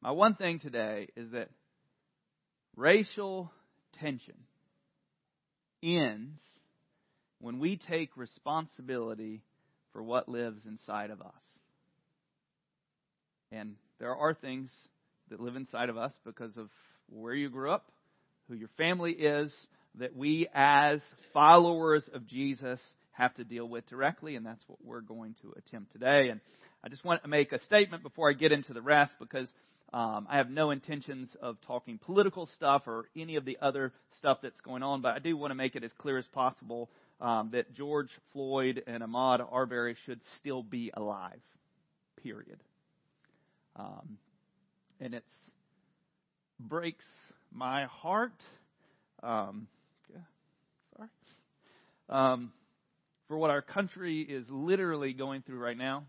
My one thing today is that racial tension ends when we take responsibility for what lives inside of us. And there are things that live inside of us because of where you grew up, who your family is, that we as followers of Jesus have to deal with directly, and that's what we're going to attempt today. And I just want to make a statement before I get into the rest because um, I have no intentions of talking political stuff or any of the other stuff that's going on, but I do want to make it as clear as possible um, that George Floyd and Ahmaud Arbery should still be alive. Period. Um, and it breaks my heart. Um, sorry. Um, for what our country is literally going through right now.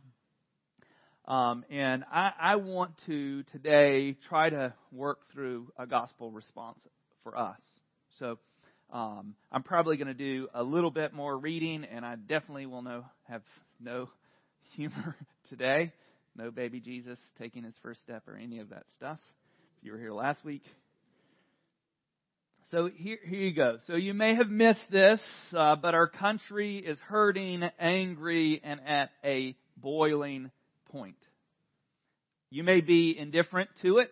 Um, and I, I want to today try to work through a gospel response for us. So um, I'm probably going to do a little bit more reading, and I definitely will know have no humor today. No baby Jesus taking his first step or any of that stuff. If you were here last week. So here, here you go. So you may have missed this, uh, but our country is hurting, angry, and at a boiling point. You may be indifferent to it.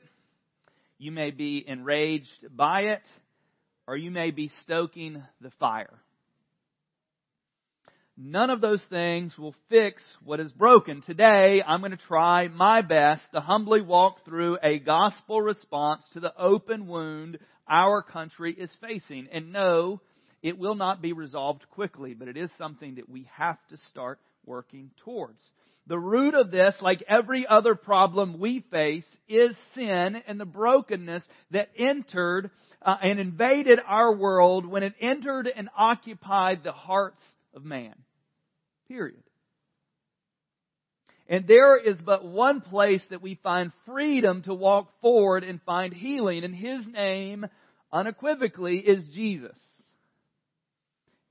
You may be enraged by it. Or you may be stoking the fire. None of those things will fix what is broken. Today, I'm going to try my best to humbly walk through a gospel response to the open wound our country is facing. And no, it will not be resolved quickly, but it is something that we have to start working towards. The root of this, like every other problem we face, is sin and the brokenness that entered uh, and invaded our world when it entered and occupied the hearts of man. Period. And there is but one place that we find freedom to walk forward and find healing, and His name, unequivocally, is Jesus.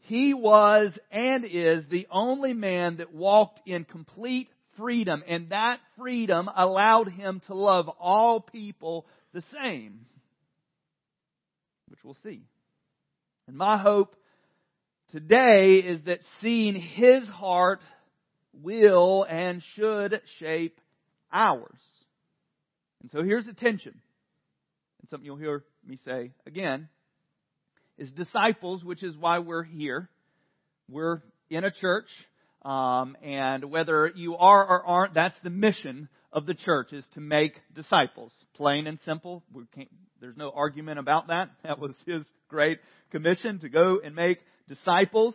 He was and is the only man that walked in complete freedom, and that freedom allowed him to love all people the same, which we'll see. And my hope today is that seeing his heart will and should shape ours. And so here's the tension. And something you'll hear me say again is disciples, which is why we're here. We're in a church, um, and whether you are or aren't, that's the mission of the church is to make disciples. Plain and simple. there's no argument about that. That was his great commission to go and make disciples.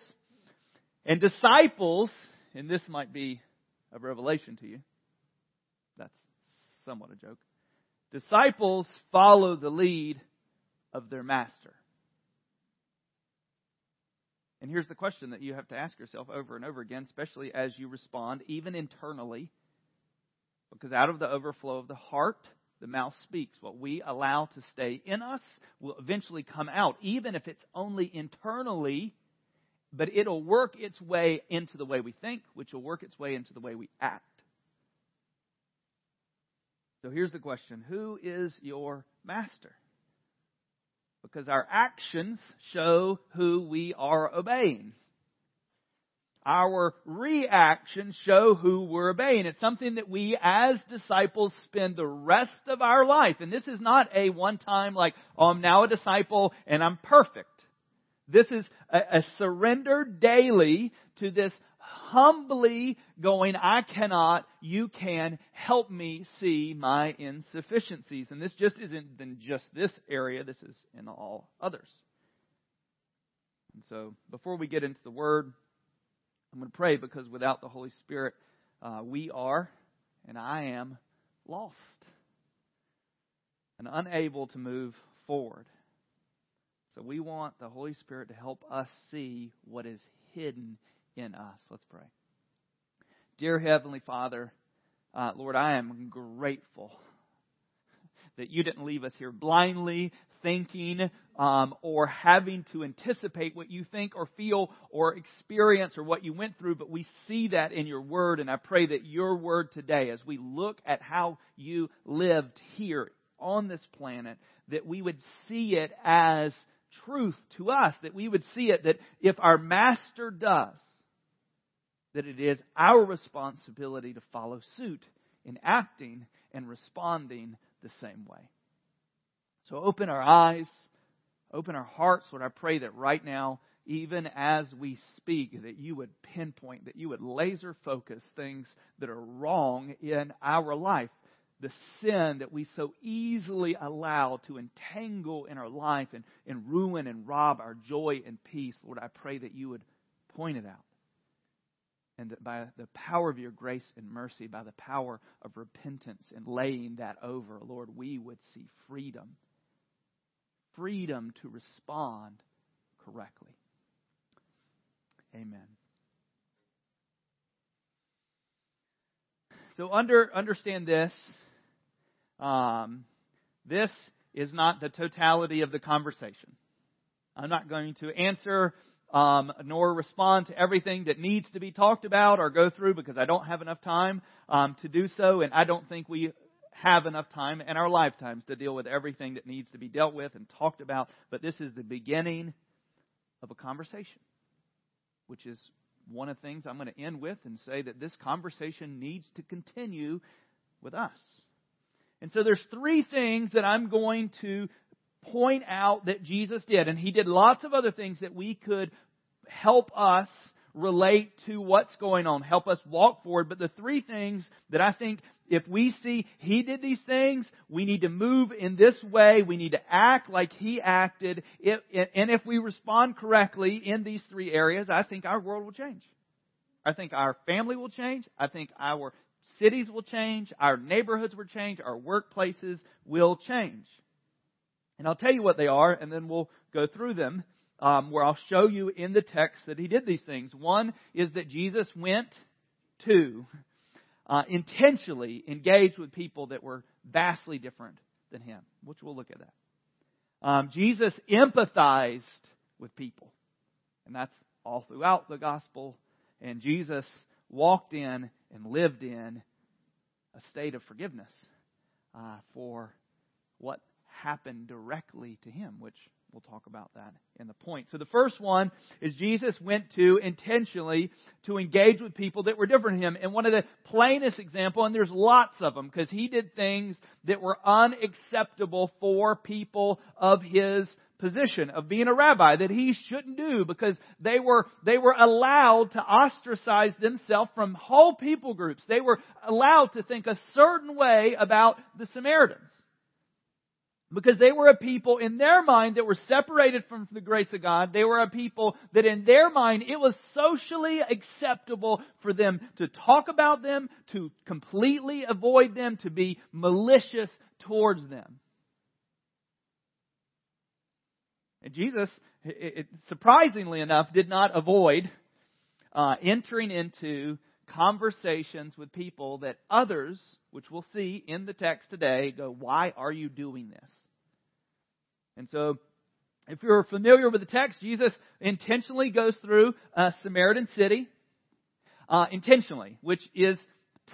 And disciples, and this might be a revelation to you. That's somewhat a joke. Disciples follow the lead of their master. And here's the question that you have to ask yourself over and over again, especially as you respond, even internally, because out of the overflow of the heart, the mouth speaks. What we allow to stay in us will eventually come out, even if it's only internally but it'll work its way into the way we think, which will work its way into the way we act. So here's the question Who is your master? Because our actions show who we are obeying. Our reactions show who we're obeying. It's something that we as disciples spend the rest of our life. And this is not a one time like, oh, I'm now a disciple and I'm perfect. This is a, a surrender daily to this humbly going, I cannot, you can, help me see my insufficiencies. And this just isn't in just this area, this is in all others. And so, before we get into the Word, I'm going to pray because without the Holy Spirit, uh, we are, and I am, lost and unable to move forward. So we want the Holy Spirit to help us see what is hidden in us. Let's pray. Dear Heavenly Father, uh, Lord, I am grateful that you didn't leave us here blindly thinking um, or having to anticipate what you think or feel or experience or what you went through, but we see that in your word. And I pray that your word today, as we look at how you lived here on this planet, that we would see it as truth to us, that we would see it that if our master does, that it is our responsibility to follow suit in acting and responding the same way. So open our eyes, open our hearts, Lord. I pray that right now, even as we speak, that you would pinpoint, that you would laser focus things that are wrong in our life. The sin that we so easily allow to entangle in our life and, and ruin and rob our joy and peace. Lord, I pray that you would point it out and that by the power of your grace and mercy, by the power of repentance and laying that over, Lord, we would see freedom. Freedom to respond correctly. Amen. So under, understand this. Um, this is not the totality of the conversation. I'm not going to answer um, nor respond to everything that needs to be talked about or go through because I don't have enough time um, to do so, and I don't think we have enough time in our lifetimes to deal with everything that needs to be dealt with and talked about. But this is the beginning of a conversation, which is one of the things I'm going to end with and say that this conversation needs to continue with us. And so there's three things that I'm going to point out that Jesus did. And he did lots of other things that we could help us relate to what's going on, help us walk forward. But the three things that I think if we see he did these things, we need to move in this way. We need to act like he acted. and if we respond correctly in these three areas, I think our world will change. I think our family will change. I think our cities will change. Our neighborhoods will change. Our workplaces will change. And I'll tell you what they are, and then we'll go through them, um, where I'll show you in the text that he did these things. One is that Jesus went to uh, intentionally engage with people that were vastly different than him, which we'll look at that. Um, Jesus empathized with people, and that's all throughout the gospel. And Jesus walked in and lived in a state of forgiveness uh, for what happened directly to him, which we'll talk about that in the point. So the first one is Jesus went to intentionally to engage with people that were different than him. And one of the plainest example, and there's lots of them, because he did things that were unacceptable for people of his position of being a rabbi that he shouldn't do because they were they were allowed to ostracize themselves from whole people groups. They were allowed to think a certain way about the Samaritans. Because they were a people in their mind that were separated from the grace of God. They were a people that in their mind it was socially acceptable for them to talk about them, to completely avoid them, to be malicious towards them. And Jesus, it, surprisingly enough, did not avoid uh, entering into conversations with people that others, which we'll see in the text today, go, Why are you doing this? And so, if you're familiar with the text, Jesus intentionally goes through a Samaritan city, uh, intentionally, which is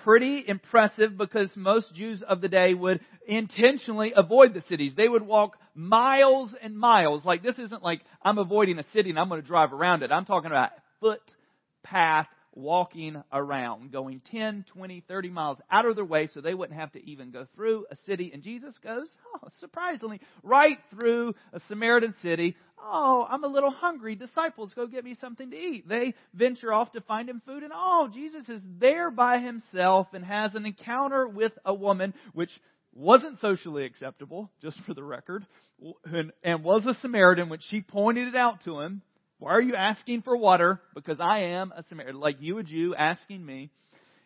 pretty impressive because most Jews of the day would intentionally avoid the cities. They would walk miles and miles. Like this isn't like I'm avoiding a city and I'm going to drive around it. I'm talking about footpath walking around, going 10, 20, 30 miles out of their way so they wouldn't have to even go through a city. And Jesus goes, oh, surprisingly, right through a Samaritan city. Oh, I'm a little hungry. Disciples, go get me something to eat. They venture off to find him food, and oh, Jesus is there by himself and has an encounter with a woman, which wasn't socially acceptable, just for the record, and, and was a Samaritan, when she pointed it out to him. Why are you asking for water? Because I am a Samaritan, like you a Jew asking me.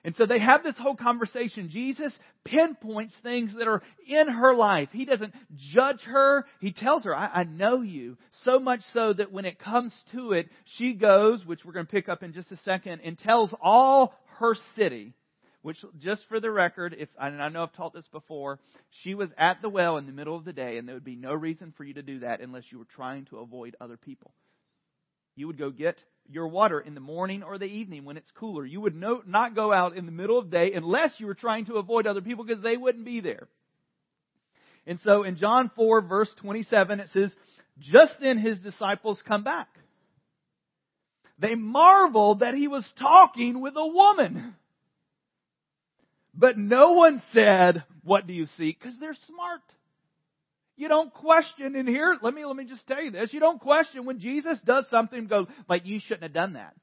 And so they have this whole conversation. Jesus pinpoints things that are in her life. He doesn't judge her. He tells her, I, I, know you. So much so that when it comes to it, she goes, which we're going to pick up in just a second, and tells all her city which just for the record, if and I know I've taught this before, she was at the well in the middle of the day, and there would be no reason for you to do that unless you were trying to avoid other people. You would go get your water in the morning or the evening when it's cooler. You would no, not go out in the middle of the day unless you were trying to avoid other people because they wouldn't be there. And so in John 4 verse 27 it says, just then his disciples come back. They marveled that he was talking with a woman. But no one said, what do you seek? Because they're smart. You don't question in here. Let me, let me just tell you this. You don't question when Jesus does something go, like, you shouldn't have done that.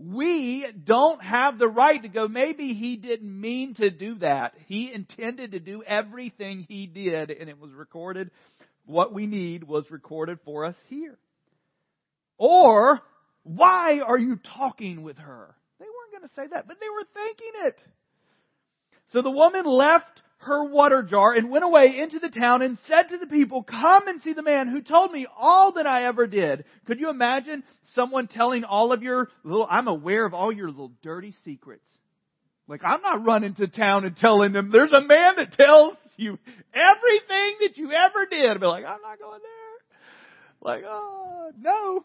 We don't have the right to go, maybe he didn't mean to do that. He intended to do everything he did and it was recorded. What we need was recorded for us here. Or, why are you talking with her? They weren't going to say that, but they were thinking it. So the woman left her water jar and went away into the town and said to the people, come and see the man who told me all that I ever did. Could you imagine someone telling all of your little, I'm aware of all your little dirty secrets. Like I'm not running to town and telling them there's a man that tells you everything that you ever did. I'd be like, I'm not going there. Like, oh, no.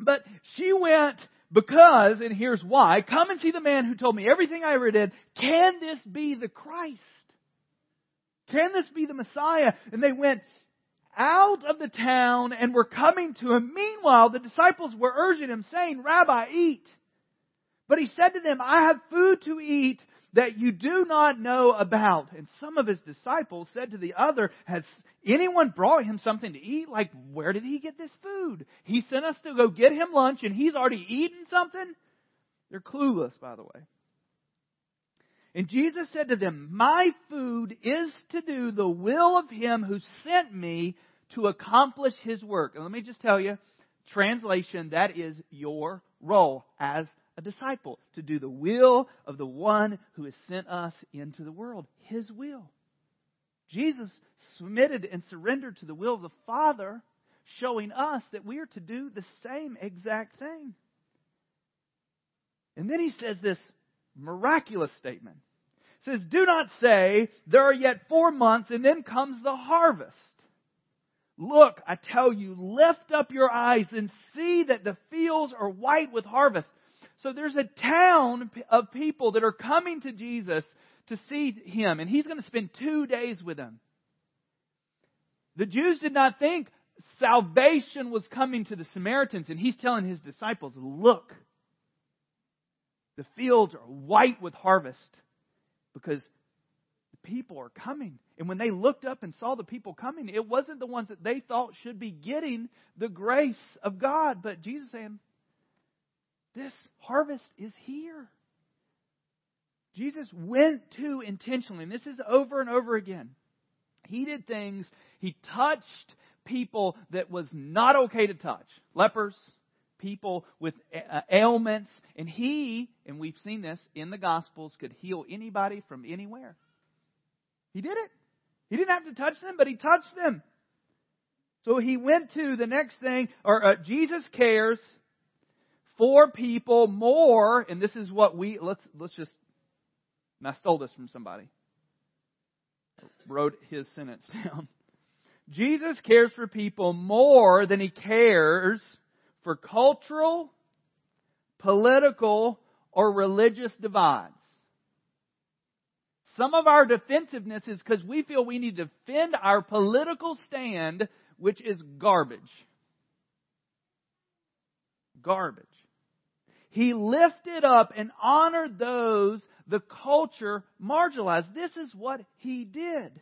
But she went because, and here's why, come and see the man who told me everything I ever did. Can this be the Christ? Can this be the Messiah? And they went out of the town and were coming to him. Meanwhile, the disciples were urging him, saying, Rabbi, eat. But he said to them, I have food to eat that you do not know about. And some of his disciples said to the other, Has anyone brought him something to eat? Like, where did he get this food? He sent us to go get him lunch and he's already eaten something? They're clueless, by the way. And Jesus said to them, My food is to do the will of him who sent me to accomplish his work. And let me just tell you, translation, that is your role as a disciple, to do the will of the one who has sent us into the world, his will. Jesus submitted and surrendered to the will of the Father, showing us that we are to do the same exact thing. And then he says this miraculous statement. He says, Do not say, there are yet four months and then comes the harvest. Look, I tell you, lift up your eyes and see that the fields are white with harvest. So there's a town of people that are coming to Jesus to see him, and he's going to spend two days with them. The Jews did not think salvation was coming to the Samaritans, and he's telling his disciples, Look, the fields are white with harvest because the people are coming. And when they looked up and saw the people coming, it wasn't the ones that they thought should be getting the grace of God, but Jesus saying, This harvest is here. Jesus went to intentionally, and this is over and over again. He did things, he touched people that was not okay to touch. Lepers, people with uh, ailments, and he, and we've seen this in the Gospels, could heal anybody from anywhere. He did it. He didn't have to touch them, but he touched them. So he went to the next thing, or uh, Jesus cares for people more, and this is what we let's let's just. And I stole this from somebody. Wrote his sentence down. Jesus cares for people more than he cares for cultural, political, or religious divides. Some of our defensiveness is because we feel we need to defend our political stand, which is garbage. Garbage. He lifted up and honored those the culture marginalized. This is what he did.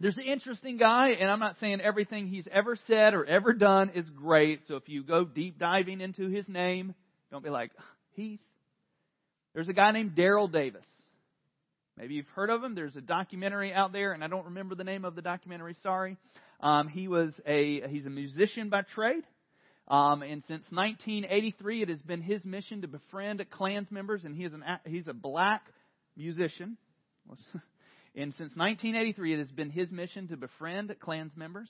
There's an interesting guy, and I'm not saying everything he's ever said or ever done is great. So if you go deep diving into his name, don't be like, Heath. There's a guy named Daryl Davis. Maybe you've heard of him. There's a documentary out there, and I don't remember the name of the documentary. Sorry. Um, he was a he's a musician by trade, um, and since 1983, it has been his mission to befriend Klans members, and he is an he's a black musician. And since 1983, it has been his mission to befriend Klans members,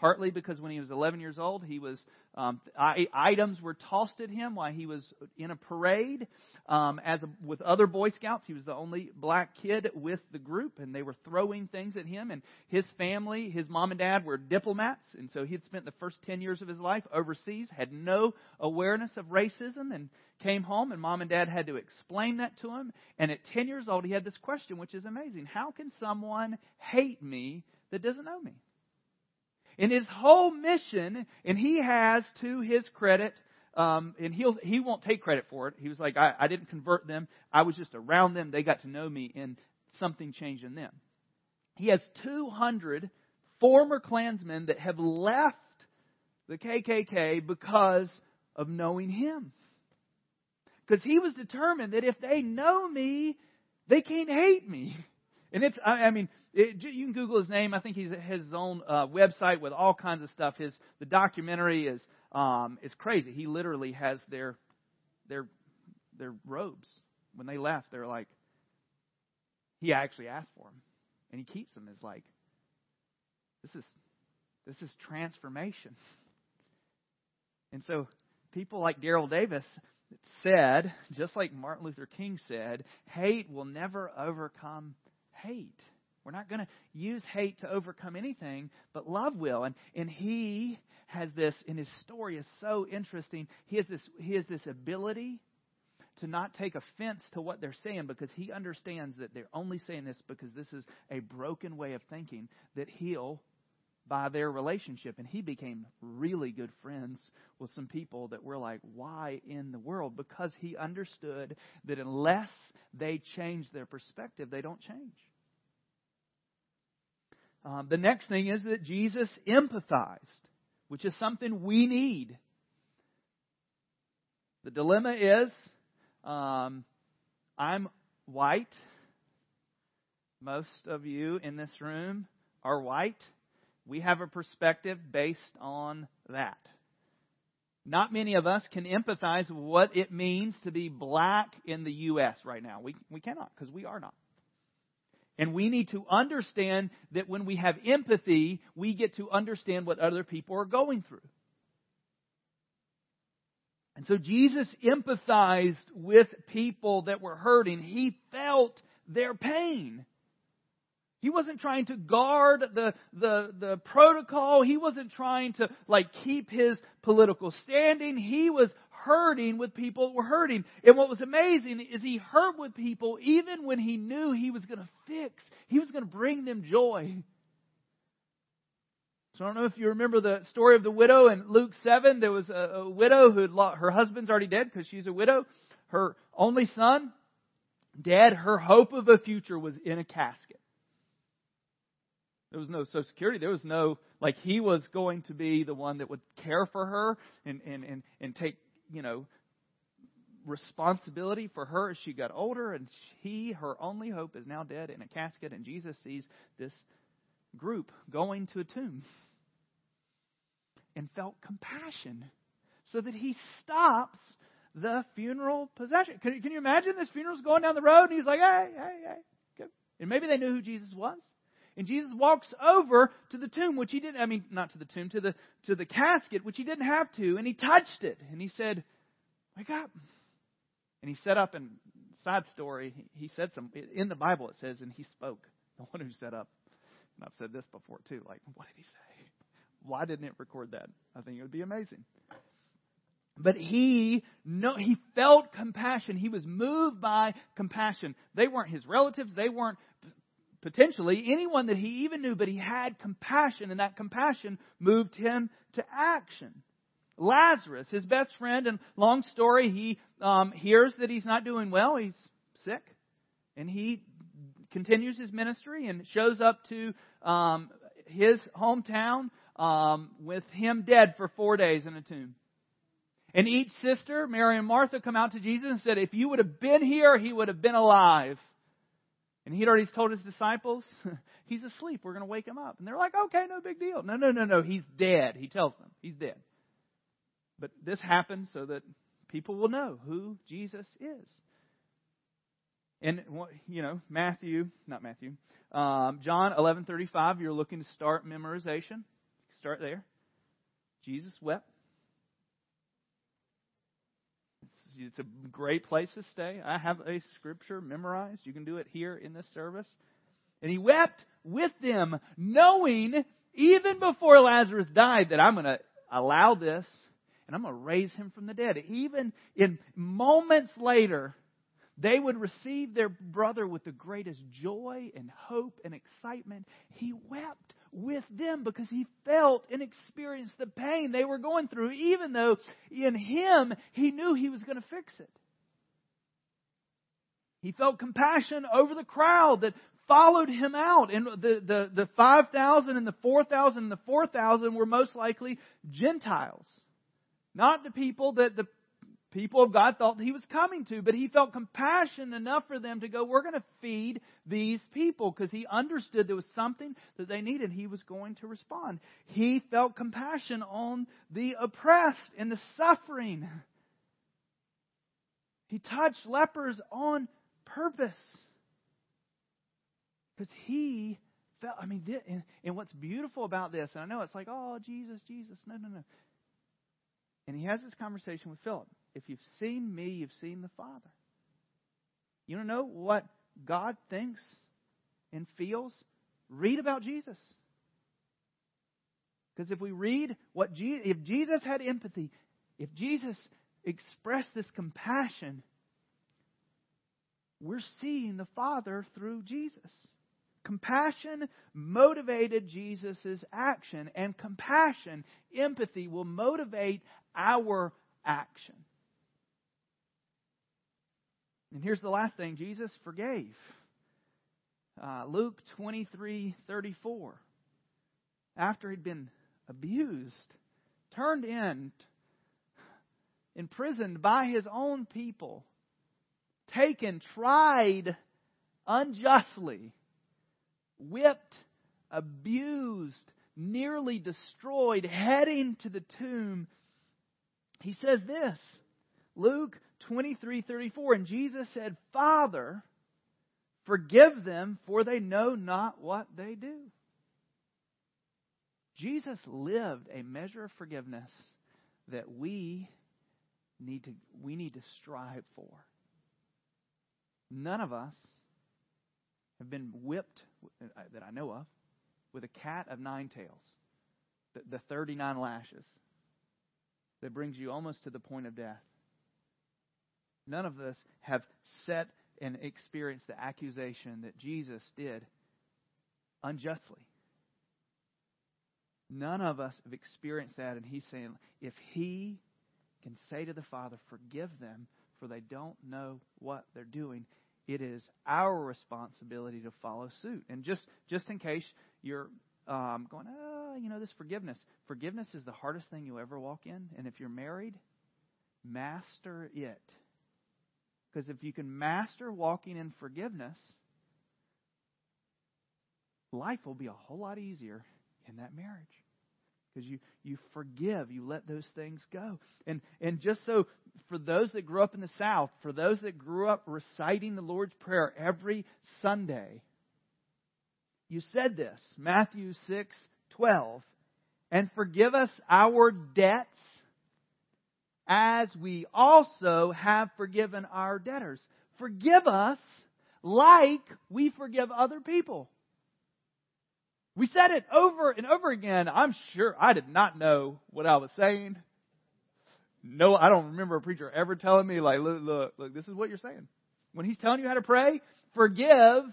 partly because when he was 11 years old, he was um, I, items were tossed at him while he was in a parade um, as a, with other Boy Scouts. He was the only black kid with the group, and they were throwing things at him. And his family, his mom and dad, were diplomats, and so he had spent the first 10 years of his life overseas, had no awareness of racism, and came home, and mom and dad had to explain that to him. And at 10 years old, he had this question, which is amazing: How can someone hate me that doesn't know me? In his whole mission, and he has to his credit, um, and he'll, he won't take credit for it. He was like, I, I didn't convert them. I was just around them. They got to know me, and something changed in them. He has 200 former Klansmen that have left the KKK because of knowing him. Because he was determined that if they know me, they can't hate me. And it's, I, I mean, it, you can Google his name. I think he has his own uh, website with all kinds of stuff. His the documentary is um, is crazy. He literally has their their their robes when they left. They're like he actually asked for them, and he keeps them. Is like this is this is transformation. And so people like Daryl Davis said, just like Martin Luther King said, hate will never overcome hate. We're not going to use hate to overcome anything, but love will. And, and he has this, and his story is so interesting. He has this, he has this ability to not take offense to what they're saying because he understands that they're only saying this because this is a broken way of thinking that he'll by their relationship. And he became really good friends with some people that were like, why in the world? Because he understood that unless they change their perspective, they don't change. Um, the next thing is that Jesus empathized, which is something we need. The dilemma is um, I'm white. Most of you in this room are white. We have a perspective based on that. Not many of us can empathize what it means to be black in the U.S. right now. We, we cannot because we are not. And we need to understand that when we have empathy, we get to understand what other people are going through. And so Jesus empathized with people that were hurting. He felt their pain. He wasn't trying to guard the, the, the protocol. He wasn't trying to like keep his political standing. He was hurting with people that were hurting. And what was amazing is he hurt with people even when he knew he was going to fix, he was going to bring them joy. So I don't know if you remember the story of the widow in Luke 7. There was a, a widow who had her husband's already dead because she's a widow. Her only son, dead. Her hope of a future was in a casket. There was no Social Security. There was no, like, he was going to be the one that would care for her and, and, and, and take you know, responsibility for her as she got older, and he, her only hope, is now dead in a casket, and Jesus sees this group going to a tomb and felt compassion so that he stops the funeral procession. Can, you imagine this funeral's going down the road and he's like, hey, hey, hey. And maybe they knew who Jesus was. And Jesus walks over to the tomb, which he didn't, I mean, not to the tomb, to the, to the casket, which he didn't have to, and he touched it. And he said, Wake up. And he set up, and side story, he said some, in the Bible it says, and he spoke. The one who set up. And I've said this before too, like, what did he say? Why didn't it record that? I think it would be amazing. But he no, he felt compassion. He was moved by compassion. They weren't his relatives. They weren't potentially anyone that he even knew, but he had compassion, and that compassion moved him to action. Lazarus, his best friend, and long story, he um, hears that he's not doing well, he's sick, and he continues his ministry and shows up to um, his hometown um, with him dead for four days in a tomb. And each sister, Mary and Martha, come out to Jesus and said, If you would have been here, he would have been alive. And he'd already told his disciples, he's asleep. We're going to wake him up. And they're like, okay, no big deal. No, no, no, no. He's dead. He tells them he's dead. But this happened so that people will know who Jesus is. And you know, Matthew, not Matthew, um, John eleven thirty five. You're looking to start memorization. start there. Jesus wept. It's, a great place to stay. I have a scripture memorized. You can do it here in this service. And he wept with them, knowing even before Lazarus died that I'm going to allow this and I'm going to raise him from the dead. Even in moments later, they would receive their brother with the greatest joy and hope and excitement. He wept with them because he felt and experienced the pain they were going through, even though in him he knew he was going to fix it. He felt compassion over the crowd that followed him out. And the, the, the 5,000 and the 4,000 and the 4,000 were most likely Gentiles. Not the people that the people of God thought he was coming to, but he felt compassion enough for them to go, we're going to feed these people because he understood there was something that they needed. He was going to respond. He felt compassion on the oppressed and the suffering. He touched lepers on purpose because he felt, I mean, and, and what's beautiful about this, and I know it's like, oh, Jesus, Jesus. No, no, no. And he has this conversation with Philip. If you've seen me, you've seen the Father. You don't know what God thinks and feels? Read about Jesus. Because if we read what if Jesus had empathy, if Jesus expressed this compassion, we're seeing the Father through Jesus. Compassion motivated Jesus' action, and compassion, empathy, will motivate our action. And here's the last thing Jesus forgave. Uh, Luke 23 34. After he'd been abused, turned in, imprisoned by his own people, taken, tried unjustly, whipped, abused, nearly destroyed, heading to the tomb, he says this Luke 23:34 and Jesus said, "Father, forgive them for they know not what they do." Jesus lived a measure of forgiveness that we need to we need to strive for. None of us have been whipped uh, that I know of with a cat of nine tails, the, the 39 lashes that brings you almost to the point of death. None of us have set and experienced the accusation that Jesus did unjustly. None of us have experienced that, and he's saying, if he can say to the Father, Forgive them, for they don't know what they're doing, it is our responsibility to follow suit. And just, just in case you're um, going, oh, you know, this forgiveness. Forgiveness is the hardest thing you'll ever walk in. And if you're married, master it. Because if you can master walking in forgiveness, life will be a whole lot easier in that marriage. Because you, you forgive, you let those things go. And, and just so, for those that grew up in the South, for those that grew up reciting the Lord's Prayer every Sunday, you said this, Matthew 6 12, and forgive us our debts as we also have forgiven our debtors. Forgive us like we forgive other people. We said it over and over again. I'm sure I did not know what I was saying. No, I don't remember a preacher ever telling me, like, look, look, look, this is what you're saying. When he's telling you how to pray, forgive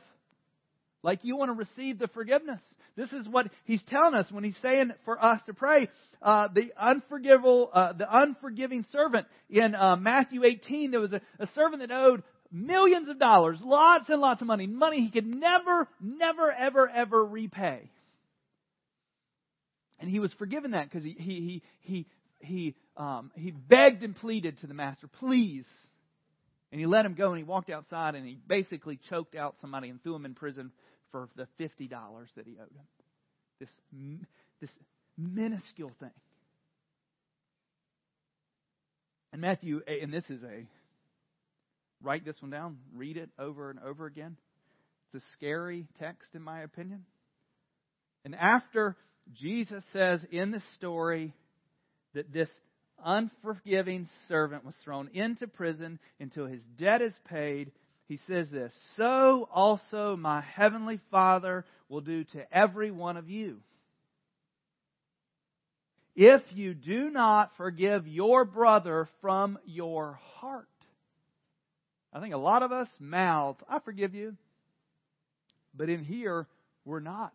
like you want to receive the forgiveness. This is what he's telling us when he's saying for us to pray. Uh, the unforgivable, uh, the unforgiving servant in uh, Matthew 18, there was a, a servant that owed millions of dollars, lots and lots of money, money he could never, never, ever, ever repay. And he was forgiven that because he he he he he um, he begged and pleaded to the master, please. And he let him go, and he walked outside, and he basically choked out somebody and threw him in prison for the $50 that he owed him. This, this minuscule thing. And Matthew, and this is a, write this one down, read it over and over again. It's a scary text, in my opinion. And after Jesus says in the story that this unforgiving servant was thrown into prison until his debt is paid. He says this, so also my heavenly Father will do to every one of you. If you do not forgive your brother from your heart. I think a lot of us mouth, I forgive you. But in here, we're not.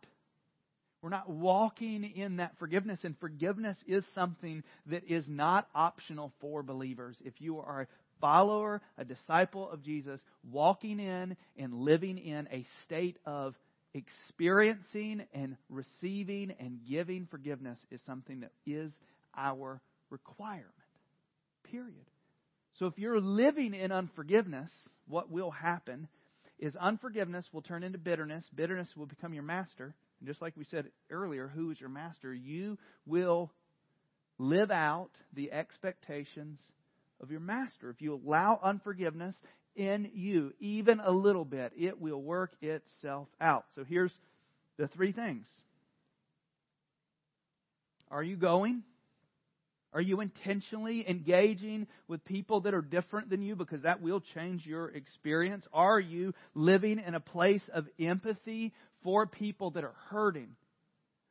We're not walking in that forgiveness, and forgiveness is something that is not optional for believers. If you are a follower, a disciple of Jesus, walking in and living in a state of experiencing and receiving and giving forgiveness is something that is our requirement. Period. So if you're living in unforgiveness, what will happen is unforgiveness will turn into bitterness. Bitterness will become your master. And just like we said earlier, who is your master? You will live out the expectations of your master. If you allow unforgiveness in you, even a little bit, it will work itself out. So here's the three things Are you going? Are you intentionally engaging with people that are different than you because that will change your experience? Are you living in a place of empathy for people that are hurting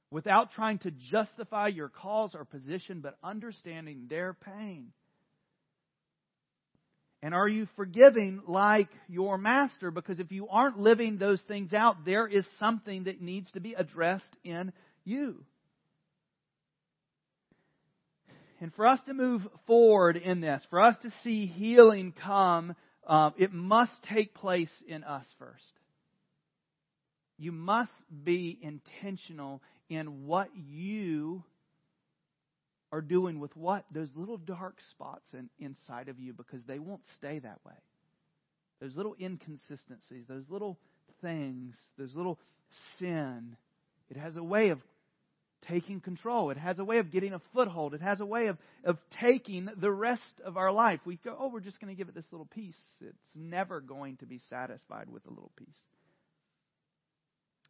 without trying to justify your cause or position, but understanding their pain? And are you forgiving like your master? Because if you aren't living those things out, there is something that needs to be addressed in you. And for us to move forward in this, for us to see healing come, uh, it must take place in us first. You must be intentional in what you are doing with what? Those little dark spots in, inside of you because they won't stay that way. Those little inconsistencies, those little things, those little sin, it has a way of taking control. It has a way of getting a foothold. It has a way of, of taking the rest of our life. We go, oh, we're just going to give it this little piece. It's never going to be satisfied with a little piece.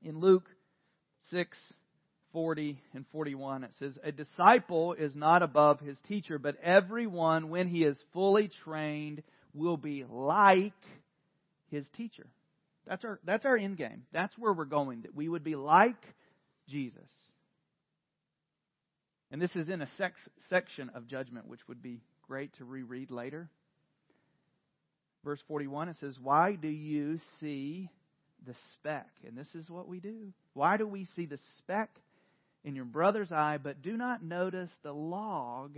In Luke 6, 40 and 41, it says, A disciple is not above his teacher, but everyone, when he is fully trained, will be like his teacher. That's our, that's our end game. That's where we're going, that we would be like Jesus. And this is in a sex, section of judgment, which would be great to reread later. Verse 41, it says, Why do you see the speck. And this is what we do. Why do we see the speck in your brother's eye, but do not notice the log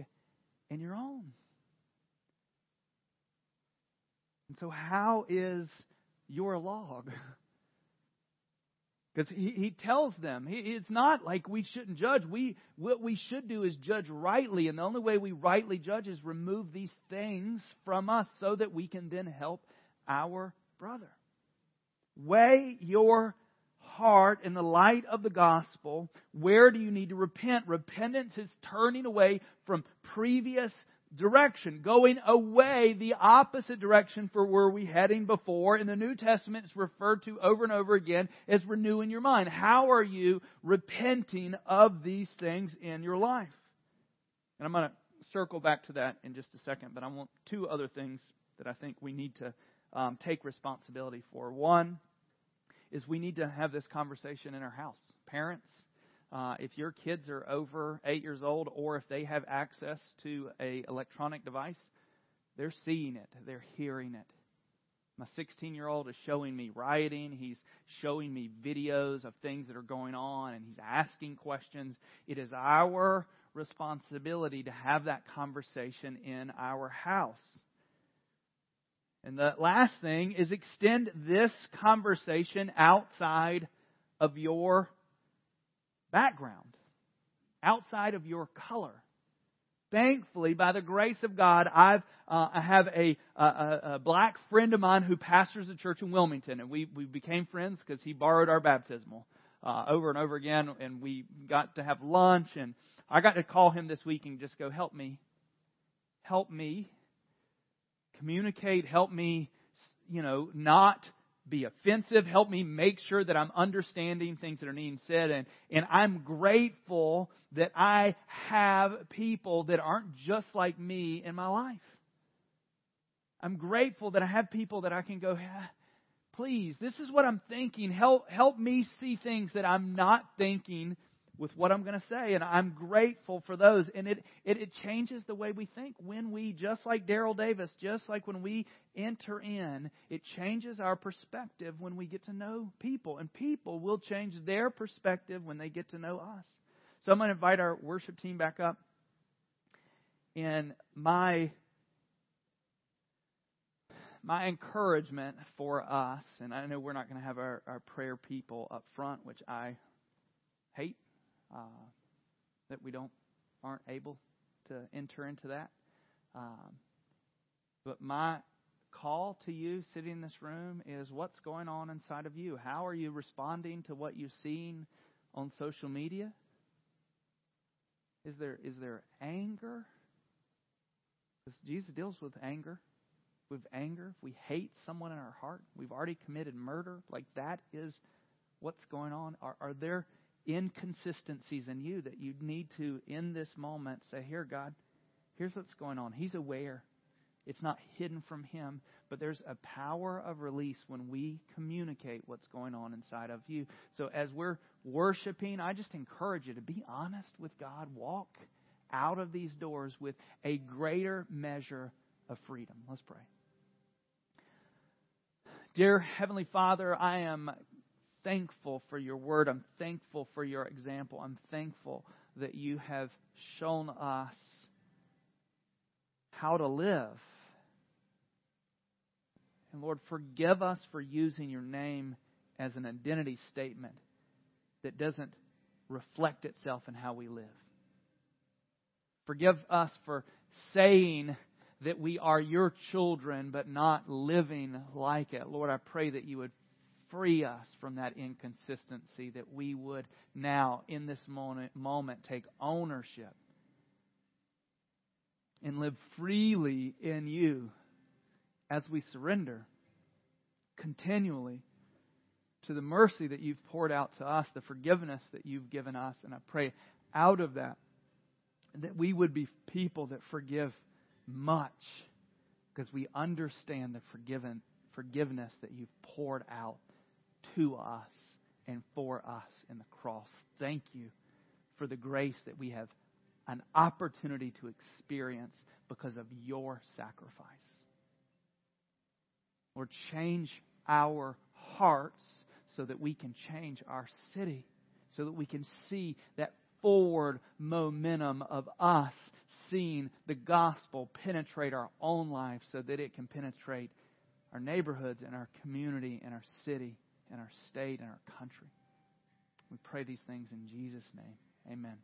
in your own? And so, how is your log? Because he, he tells them, he, it's not like we shouldn't judge. We, what we should do is judge rightly. And the only way we rightly judge is remove these things from us so that we can then help our brother. Weigh your heart in the light of the gospel. Where do you need to repent? Repentance is turning away from previous direction, going away the opposite direction for where we heading before. In the New Testament, it's referred to over and over again as renewing your mind. How are you repenting of these things in your life? And I'm going to circle back to that in just a second, but I want two other things that I think we need to um, take responsibility for. One is we need to have this conversation in our house. Parents, uh, if your kids are over eight years old, or if they have access to a electronic device, they're seeing it, they're hearing it. My 16 year old is showing me rioting. He's showing me videos of things that are going on, and he's asking questions. It is our responsibility to have that conversation in our house. And the last thing is extend this conversation outside of your background, outside of your color. Thankfully, by the grace of God, I've, uh, I have a, a, a, black friend of mine who pastors a church in Wilmington, and we, we became friends because he borrowed our baptismal uh, over and over again, and we got to have lunch, and I got to call him this week and just go, help me, help me communicate, help me, you know, not be offensive. Help me make sure that I'm understanding things that are being said. And, and I'm grateful that I have people that aren't just like me in my life. I'm grateful that I have people that I can go, please, this is what I'm thinking. Help, help me see things that I'm not thinking with what I'm going to say. And I'm grateful for those. And it, it, it changes the way we think when we, just like Daryl Davis, just like when we enter in, it changes our perspective when we get to know people. And people will change their perspective when they get to know us. So I'm going to invite our worship team back up. And my my encouragement for us, and I know we're not going to have our, our prayer people up front, which I hate uh, that we don't aren't able to enter into that. Um, but my call to you sitting in this room is what's going on inside of you? How are you responding to what you've seen on social media? Is there is there anger? Because Jesus deals with anger. With anger, if we hate someone in our heart, we've already committed murder. Like that is what's going on. Are, are there inconsistencies in you that you need to, in this moment, say, Here, God, here's what's going on. He's aware. It's not hidden from Him, but there's a power of release when we communicate what's going on inside of you. So as we're worshiping, I just encourage you to be honest with God. Walk out of these doors with a greater measure of freedom. Let's pray. Dear Heavenly Father, I am thankful for your word. I'm thankful for your example. I'm thankful that you have shown us how to live. And Lord, forgive us for using your name as an identity statement that doesn't reflect itself in how we live. Forgive us for saying that we are your children but not living like it. Lord, I pray that you would free us from that inconsistency, that we would now, in this moment, moment take ownership and live freely in you as we surrender continually to the mercy that you've poured out to us, the forgiveness that you've given us. And I pray out of that that we would be people that forgive much because we understand the forgiven, forgiveness that you've poured out to us and for us in the cross. Thank you for the grace that we have an opportunity to experience because of your sacrifice. Lord, change our hearts so that we can change our city, so that we can see that forward momentum of us seeing the gospel penetrate our own life so that it can penetrate our neighborhoods and our community and our city and our state and our country. We pray these things in Jesus' name. Amen.